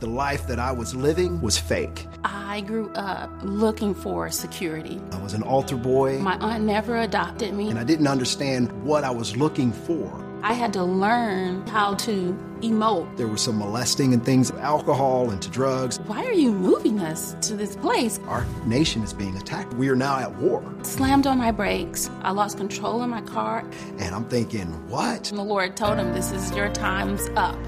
the life that I was living was fake. I grew up looking for security. I was an altar boy. My aunt never adopted me. And I didn't understand what I was looking for. I had to learn how to emote. There was some molesting and things, alcohol and to drugs. Why are you moving us to this place? Our nation is being attacked. We are now at war. Slammed on my brakes. I lost control of my car. And I'm thinking, what? And the Lord told him, This is your time's up.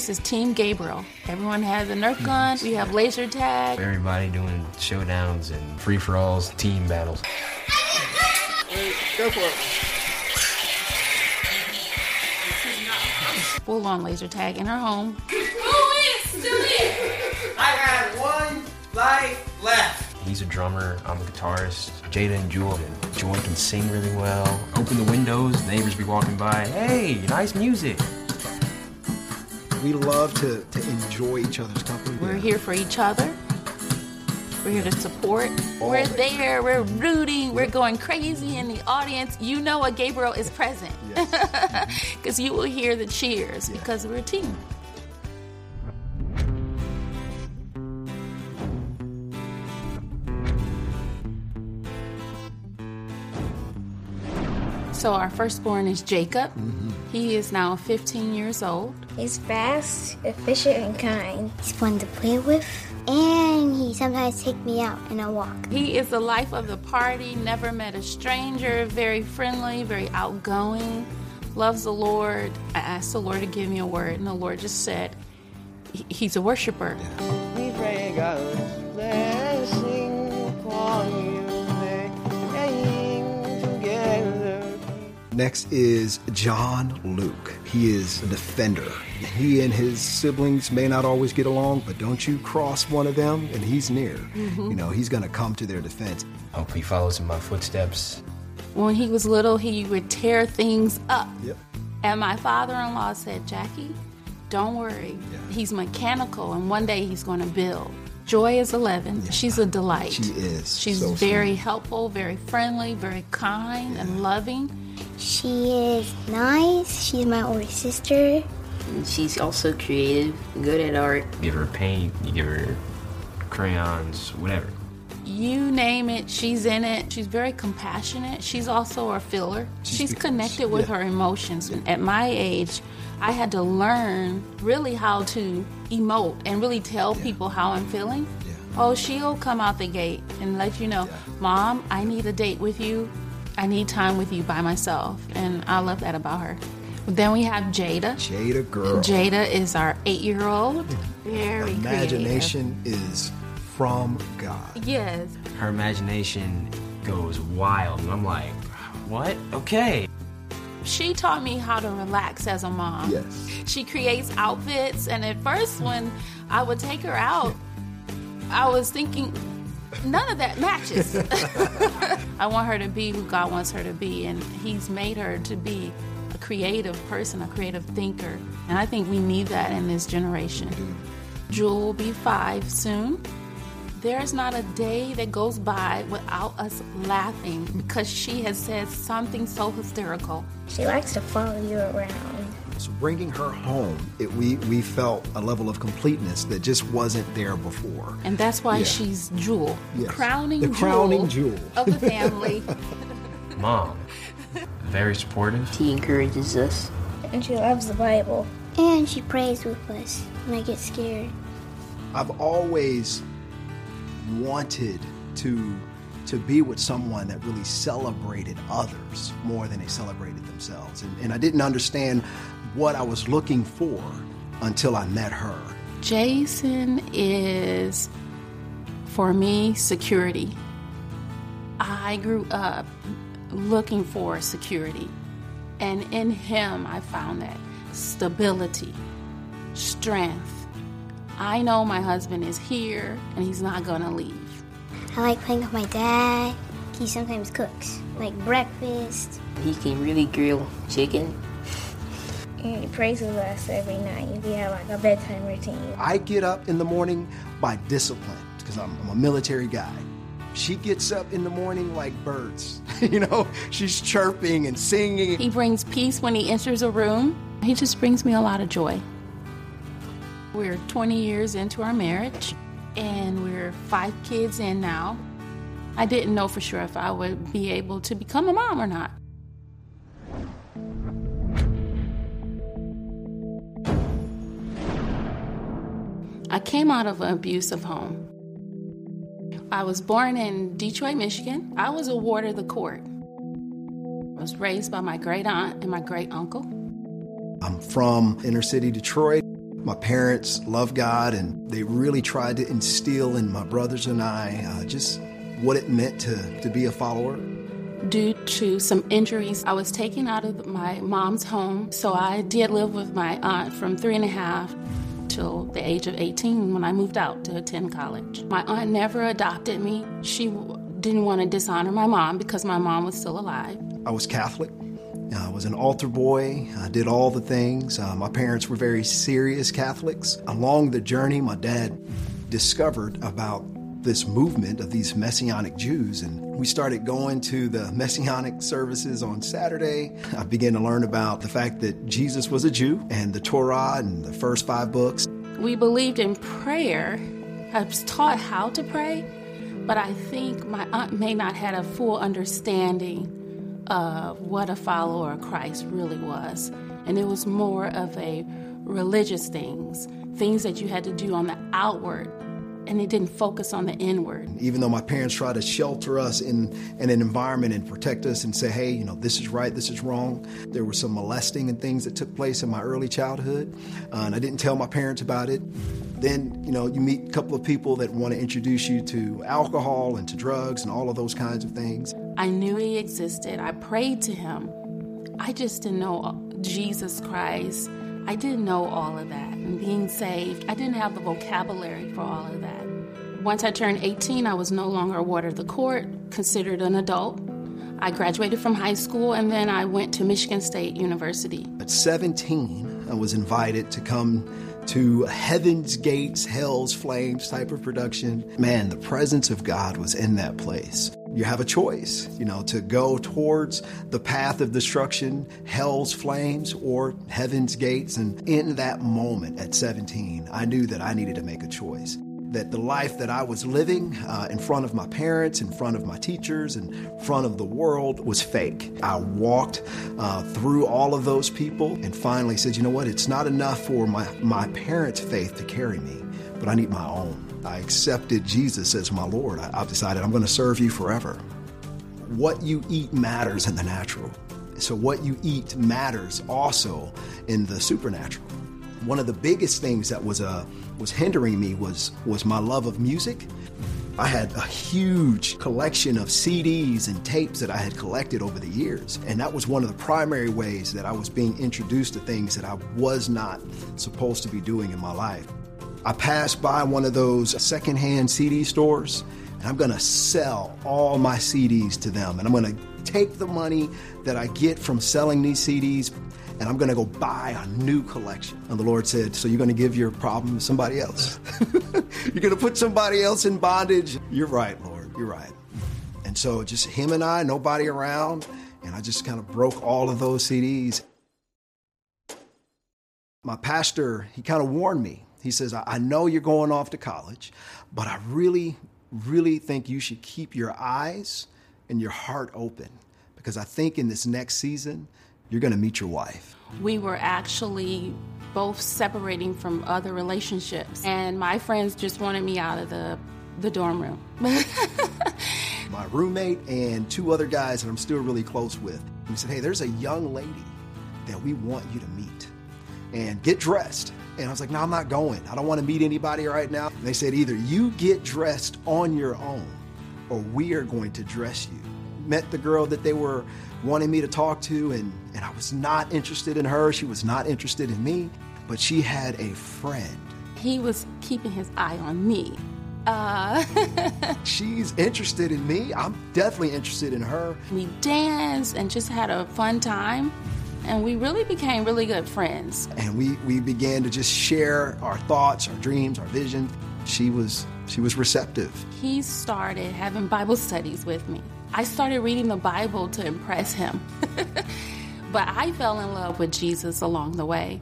This is Team Gabriel. Everyone has a Nerf gun. We have laser tag. Everybody doing showdowns and free for alls, team battles. Go for it. Full on laser tag in our home. I had one life left. He's a drummer, I'm a guitarist. Jada and Jewel, and Joy can sing really well. Open the windows, neighbors be walking by. Hey, nice music. We love to, to enjoy each other's company. We're here for each other. We're here to support. We're there. We're rooting. We're going crazy in the audience. You know what Gabriel is present because you will hear the cheers because we're a team. So our firstborn is Jacob. Mm-hmm. He is now 15 years old. He's fast, efficient, and kind. He's fun to play with. And he sometimes takes me out and I walk. He is the life of the party, never met a stranger, very friendly, very outgoing, loves the Lord. I asked the Lord to give me a word, and the Lord just said, He's a worshiper. We pray God's blessing upon you, Next is John Luke. He is a defender. He and his siblings may not always get along, but don't you cross one of them and he's near. Mm-hmm. You know, he's going to come to their defense. Hope he follows in my footsteps. When he was little, he would tear things up. Yep. And my father in law said, Jackie, don't worry. He's mechanical, and one day he's going to build. Joy is 11. She's a delight. She is. She's so very helpful, very friendly, very kind and loving. She is nice. She's my older sister. She's also creative, good at art. Give her paint, you give her crayons, whatever. You name it, she's in it. She's very compassionate. She's also a filler. She she's connected with yeah. her emotions. And At my age, I had to learn really how to emote and really tell people how I'm feeling. Oh, she'll come out the gate and let you know, Mom, I need a date with you. I need time with you by myself. And I love that about her. Then we have Jada. Jada girl. Jada is our eight year old. Very Imagination is from God. Yes. Her imagination goes wild, and I'm like, what? Okay. She taught me how to relax as a mom. Yes. She creates outfits, and at first, when I would take her out, I was thinking, none of that matches. I want her to be who God wants her to be, and He's made her to be a creative person, a creative thinker. And I think we need that in this generation. Jewel will be five soon. There's not a day that goes by without us laughing because she has said something so hysterical. She likes to follow you around. So bringing her home, it, we, we felt a level of completeness that just wasn't there before. And that's why Yeah. she's Jewel, Yes. crowning The jewel crowning jewel. of the family. Mom, very supportive. He encourages us. And she loves the Bible. And she prays with us when I get scared. I've always wanted to to be with someone that really celebrated others more than they celebrated themselves. And, and I didn't understand what I was looking for until I met her. Jason is, for me, security. I grew up looking for security, and in him, I found that stability, strength. I know my husband is here and he's not going to leave. I like playing with my dad. He sometimes cooks, like breakfast. He can really grill chicken. And he prays with us every night. We have like a bedtime routine. I get up in the morning by discipline because I'm, I'm a military guy. She gets up in the morning like birds. you know, she's chirping and singing. He brings peace when he enters a room. He just brings me a lot of joy. We're 20 years into our marriage and we're five kids in now. I didn't know for sure if I would be able to become a mom or not. I came out of an abusive home. I was born in Detroit, Michigan. I was a ward of the court. I was raised by my great aunt and my great uncle. I'm from inner city Detroit. My parents love God, and they really tried to instill in my brothers and I uh, just what it meant to, to be a follower. Due to some injuries, I was taken out of my mom's home, so I did live with my aunt from three and a half till the age of 18 when I moved out to attend college. My aunt never adopted me. She didn't want to dishonor my mom because my mom was still alive. I was Catholic. I was an altar boy. I did all the things. Uh, my parents were very serious Catholics. Along the journey, my dad discovered about this movement of these Messianic Jews, and we started going to the Messianic services on Saturday. I began to learn about the fact that Jesus was a Jew and the Torah and the first five books. We believed in prayer. I was taught how to pray, but I think my aunt may not had a full understanding of what a follower of Christ really was. And it was more of a religious things, things that you had to do on the outward and it didn't focus on the inward. Even though my parents tried to shelter us in, in an environment and protect us and say, hey, you know, this is right, this is wrong, there was some molesting and things that took place in my early childhood, uh, and I didn't tell my parents about it. Then, you know, you meet a couple of people that want to introduce you to alcohol and to drugs and all of those kinds of things. I knew he existed. I prayed to him. I just didn't know Jesus Christ. I didn't know all of that. And being saved, I didn't have the vocabulary for all of that. Once I turned 18, I was no longer a ward of the court, considered an adult. I graduated from high school and then I went to Michigan State University. At 17, I was invited to come to Heaven's Gates, Hell's Flames type of production. Man, the presence of God was in that place. You have a choice, you know, to go towards the path of destruction, hell's flames, or heaven's gates. And in that moment at 17, I knew that I needed to make a choice that the life that I was living uh, in front of my parents, in front of my teachers, in front of the world was fake. I walked uh, through all of those people and finally said, you know what? It's not enough for my, my parents' faith to carry me, but I need my own. I accepted Jesus as my Lord. I, I've decided I'm going to serve you forever. What you eat matters in the natural. So, what you eat matters also in the supernatural. One of the biggest things that was uh, was hindering me was was my love of music. I had a huge collection of CDs and tapes that I had collected over the years, and that was one of the primary ways that I was being introduced to things that I was not supposed to be doing in my life. I passed by one of those secondhand CD stores, and I'm gonna sell all my CDs to them, and I'm gonna take the money that I get from selling these CDs and I'm going to go buy a new collection. And the Lord said, So you're going to give your problem to somebody else? you're going to put somebody else in bondage? You're right, Lord. You're right. And so just him and I, nobody around, and I just kind of broke all of those CDs. My pastor, he kind of warned me. He says, I know you're going off to college, but I really, really think you should keep your eyes and your heart open because I think in this next season, you're going to meet your wife. We were actually both separating from other relationships, and my friends just wanted me out of the, the dorm room. my roommate and two other guys that I'm still really close with. We said, Hey, there's a young lady that we want you to meet and get dressed. And I was like, No, I'm not going. I don't want to meet anybody right now. And they said, Either you get dressed on your own or we are going to dress you. Met the girl that they were wanting me to talk to, and, and I was not interested in her. She was not interested in me, but she had a friend. He was keeping his eye on me. Uh, She's interested in me. I'm definitely interested in her. We danced and just had a fun time. and we really became really good friends. And we, we began to just share our thoughts, our dreams, our vision. She was she was receptive. He started having Bible studies with me. I started reading the Bible to impress him. but I fell in love with Jesus along the way.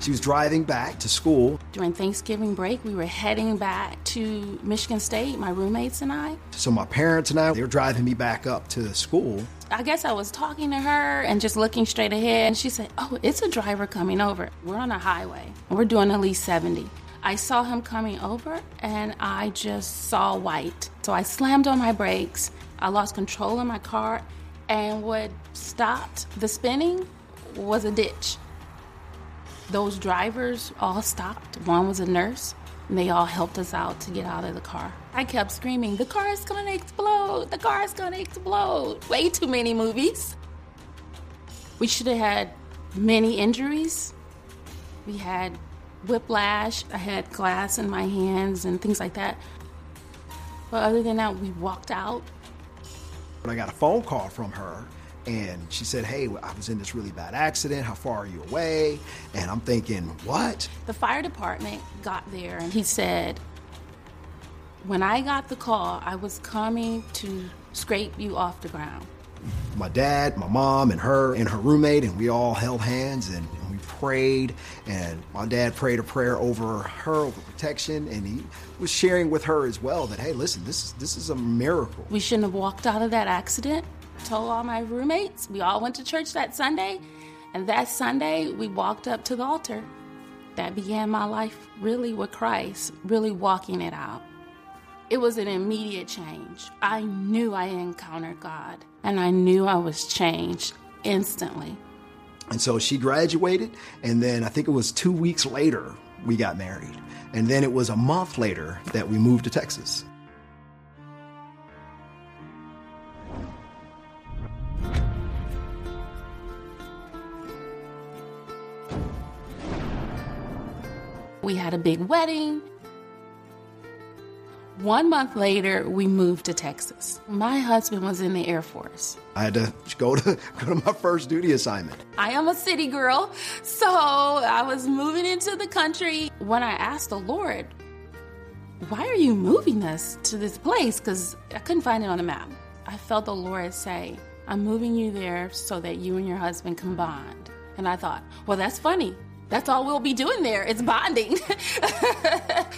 She was driving back to school. During Thanksgiving break, we were heading back to Michigan State, my roommates and I. So my parents and I, they were driving me back up to school. I guess I was talking to her and just looking straight ahead, and she said, Oh, it's a driver coming over. We're on a highway, we're doing at least 70. I saw him coming over, and I just saw white. So I slammed on my brakes. I lost control of my car, and what stopped the spinning was a ditch. Those drivers all stopped. One was a nurse, and they all helped us out to get out of the car. I kept screaming, The car is gonna explode! The car is gonna explode! Way too many movies. We should have had many injuries. We had whiplash, I had glass in my hands, and things like that. But other than that, we walked out. But I got a phone call from her and she said, Hey, I was in this really bad accident. How far are you away? And I'm thinking, What? The fire department got there and he said, When I got the call, I was coming to scrape you off the ground. My dad, my mom, and her and her roommate, and we all held hands and, we prayed. And my dad prayed a prayer over her, over protection, and he was sharing with her as well that, hey, listen, this is this is a miracle. We shouldn't have walked out of that accident told all my roommates. We all went to church that Sunday. And that Sunday, we walked up to the altar. That began my life really with Christ, really walking it out. It was an immediate change. I knew I encountered God, and I knew I was changed instantly. And so she graduated, and then I think it was two weeks later we got married. And then it was a month later that we moved to Texas. We had a big wedding. One month later, we moved to Texas. My husband was in the Air Force. I had to go to go to my first duty assignment. I am a city girl, so I was moving into the country. When I asked the Lord, "Why are you moving us to this place?" because I couldn't find it on the map. I felt the Lord say, "I'm moving you there so that you and your husband can bond." And I thought, "Well, that's funny that's all we'll be doing there. It's bonding.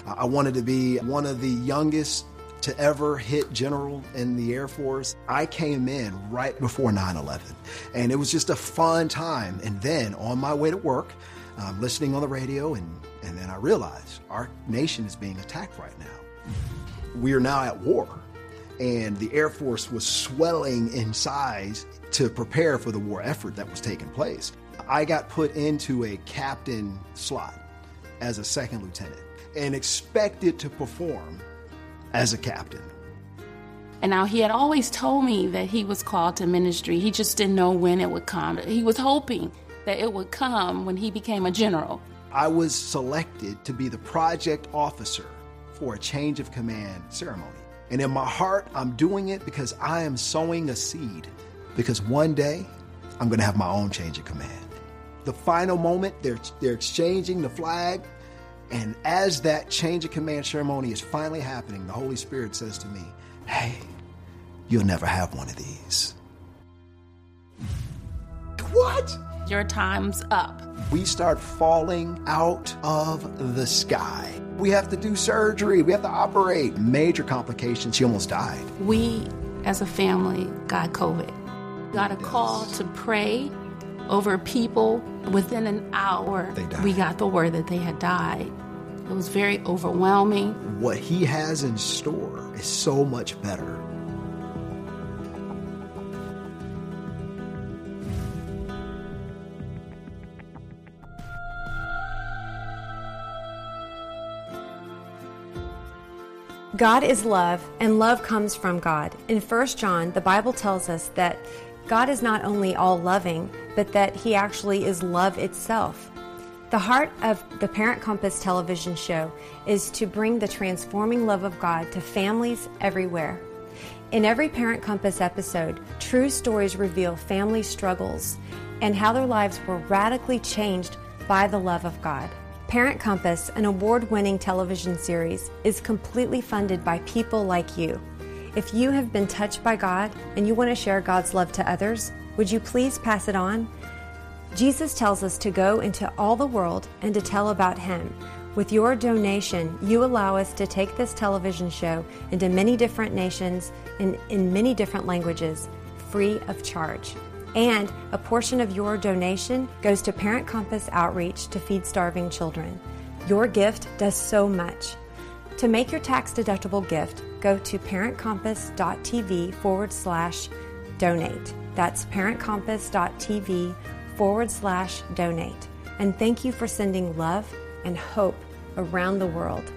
I wanted to be one of the youngest to ever hit general in the Air Force. I came in right before 9 11, and it was just a fun time. And then on my way to work, I'm listening on the radio, and, and then I realized our nation is being attacked right now. We are now at war, and the Air Force was swelling in size to prepare for the war effort that was taking place. I got put into a captain slot as a second lieutenant and expected to perform as a captain. And now he had always told me that he was called to ministry. He just didn't know when it would come. He was hoping that it would come when he became a general. I was selected to be the project officer for a change of command ceremony. And in my heart, I'm doing it because I am sowing a seed. Because one day, I'm going to have my own change of command the final moment, they're, they're exchanging the flag. And as that change of command ceremony is finally happening, the Holy Spirit says to me, Hey, you'll never have one of these. What? Your time's up. We start falling out of the sky. We have to do surgery. We have to operate. Major complications. She almost died. We, as a family, got COVID. Got a call to pray over people. Within an hour, we got the word that they had died. It was very overwhelming. What he has in store is so much better. God is love, and love comes from God. In 1 John, the Bible tells us that God is not only all loving, but that He actually is love itself. The heart of the Parent Compass television show is to bring the transforming love of God to families everywhere. In every Parent Compass episode, true stories reveal family struggles and how their lives were radically changed by the love of God. Parent Compass, an award winning television series, is completely funded by people like you. If you have been touched by God and you want to share God's love to others, would you please pass it on? Jesus tells us to go into all the world and to tell about Him. With your donation, you allow us to take this television show into many different nations and in many different languages free of charge. And a portion of your donation goes to Parent Compass Outreach to feed starving children. Your gift does so much. To make your tax deductible gift, go to parentcompass.tv forward slash donate. That's parentcompass.tv forward slash donate. And thank you for sending love and hope around the world.